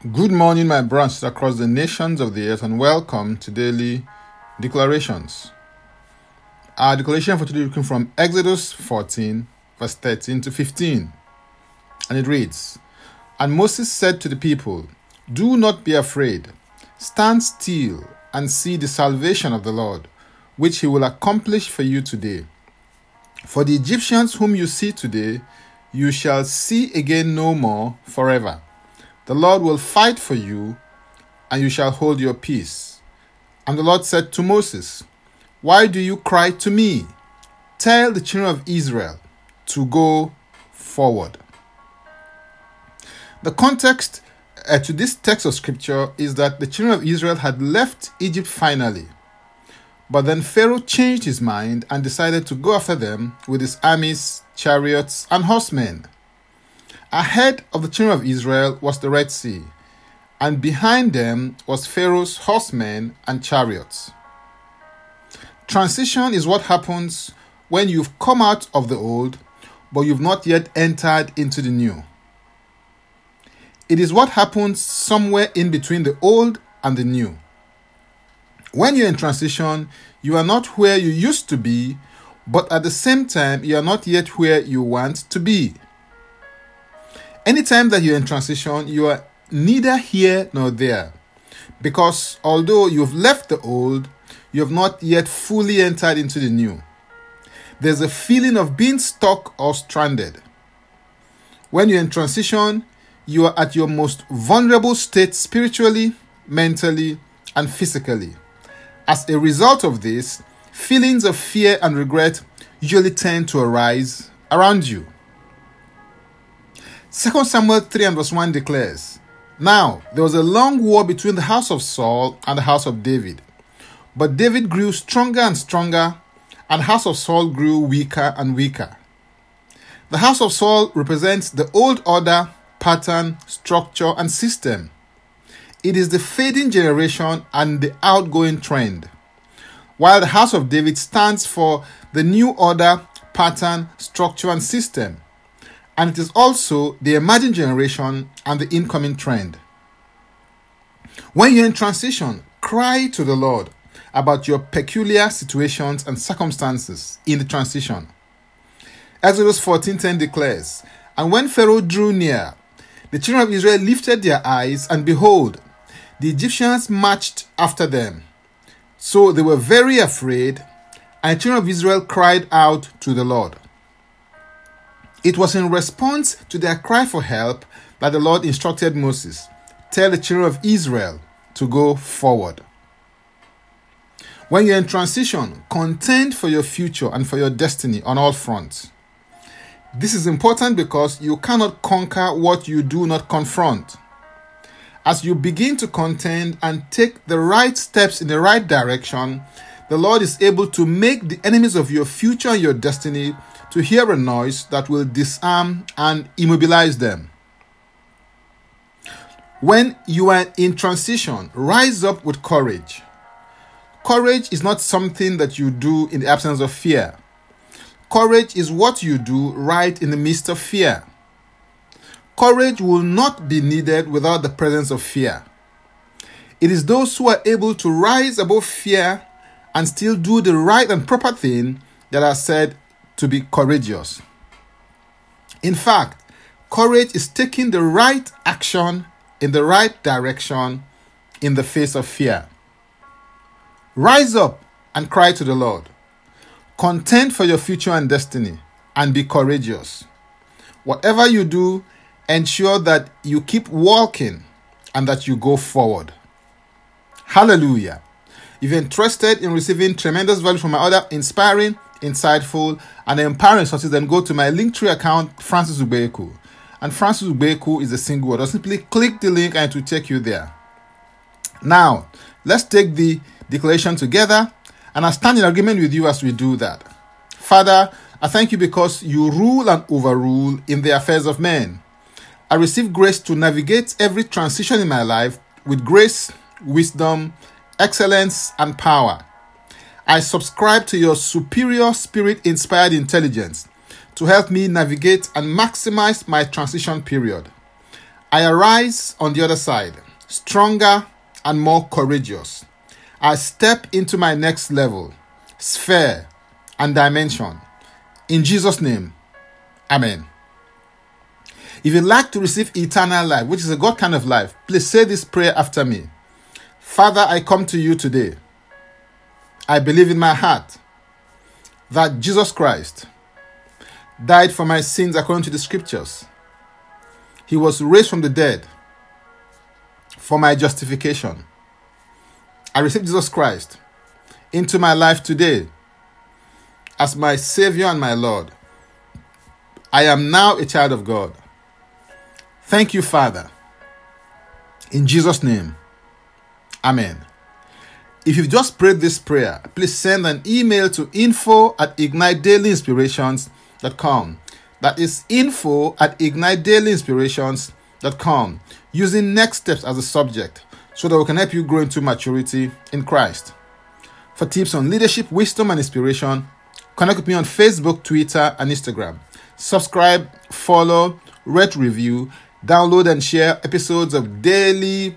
Good morning, my brothers across the nations of the earth, and welcome to daily declarations. Our declaration for today comes from Exodus 14, verse 13 to 15, and it reads And Moses said to the people, Do not be afraid, stand still and see the salvation of the Lord, which he will accomplish for you today. For the Egyptians whom you see today, you shall see again no more forever. The Lord will fight for you, and you shall hold your peace. And the Lord said to Moses, Why do you cry to me? Tell the children of Israel to go forward. The context uh, to this text of scripture is that the children of Israel had left Egypt finally. But then Pharaoh changed his mind and decided to go after them with his armies, chariots, and horsemen. Ahead of the children of Israel was the Red Sea, and behind them was Pharaoh's horsemen and chariots. Transition is what happens when you've come out of the old, but you've not yet entered into the new. It is what happens somewhere in between the old and the new. When you're in transition, you are not where you used to be, but at the same time, you are not yet where you want to be. Anytime that you're in transition, you are neither here nor there. Because although you've left the old, you have not yet fully entered into the new. There's a feeling of being stuck or stranded. When you're in transition, you are at your most vulnerable state spiritually, mentally, and physically. As a result of this, feelings of fear and regret usually tend to arise around you. 2 Samuel 3 and verse 1 declares Now there was a long war between the house of Saul and the house of David. But David grew stronger and stronger, and the house of Saul grew weaker and weaker. The house of Saul represents the old order, pattern, structure, and system. It is the fading generation and the outgoing trend, while the house of David stands for the new order, pattern, structure, and system and it is also the emerging generation and the incoming trend. When you're in transition, cry to the Lord about your peculiar situations and circumstances in the transition. Exodus 14:10 declares, "And when Pharaoh drew near, the children of Israel lifted their eyes, and behold, the Egyptians marched after them. So they were very afraid, and the children of Israel cried out to the Lord." It was in response to their cry for help that the Lord instructed Moses Tell the children of Israel to go forward. When you're in transition, contend for your future and for your destiny on all fronts. This is important because you cannot conquer what you do not confront. As you begin to contend and take the right steps in the right direction, the Lord is able to make the enemies of your future and your destiny to hear a noise that will disarm and immobilize them. When you are in transition, rise up with courage. Courage is not something that you do in the absence of fear. Courage is what you do right in the midst of fear. Courage will not be needed without the presence of fear. It is those who are able to rise above fear and still do the right and proper thing that are said to be courageous. In fact, courage is taking the right action in the right direction in the face of fear. Rise up and cry to the Lord. Contend for your future and destiny and be courageous. Whatever you do, ensure that you keep walking and that you go forward. Hallelujah. If you're interested in receiving tremendous value from my other inspiring insightful, and empowering sources, then go to my Linktree account, Francis Ubeku. And Francis Ubeku is a single word. Or simply click the link and it will take you there. Now, let's take the declaration together, and I stand in agreement with you as we do that. Father, I thank you because you rule and overrule in the affairs of men. I receive grace to navigate every transition in my life with grace, wisdom, excellence, and power. I subscribe to your superior spirit inspired intelligence to help me navigate and maximize my transition period. I arise on the other side, stronger and more courageous. I step into my next level, sphere, and dimension. In Jesus' name, Amen. If you'd like to receive eternal life, which is a God kind of life, please say this prayer after me. Father, I come to you today. I believe in my heart that Jesus Christ died for my sins according to the scriptures. He was raised from the dead for my justification. I receive Jesus Christ into my life today as my Savior and my Lord. I am now a child of God. Thank you, Father. In Jesus' name, Amen. If you've just prayed this prayer, please send an email to info at ignitedailyinspirations.com. That is info at ignitedailyinspirations.com using next steps as a subject so that we can help you grow into maturity in Christ. For tips on leadership, wisdom, and inspiration, connect with me on Facebook, Twitter, and Instagram. Subscribe, follow, rate, review, download, and share episodes of Daily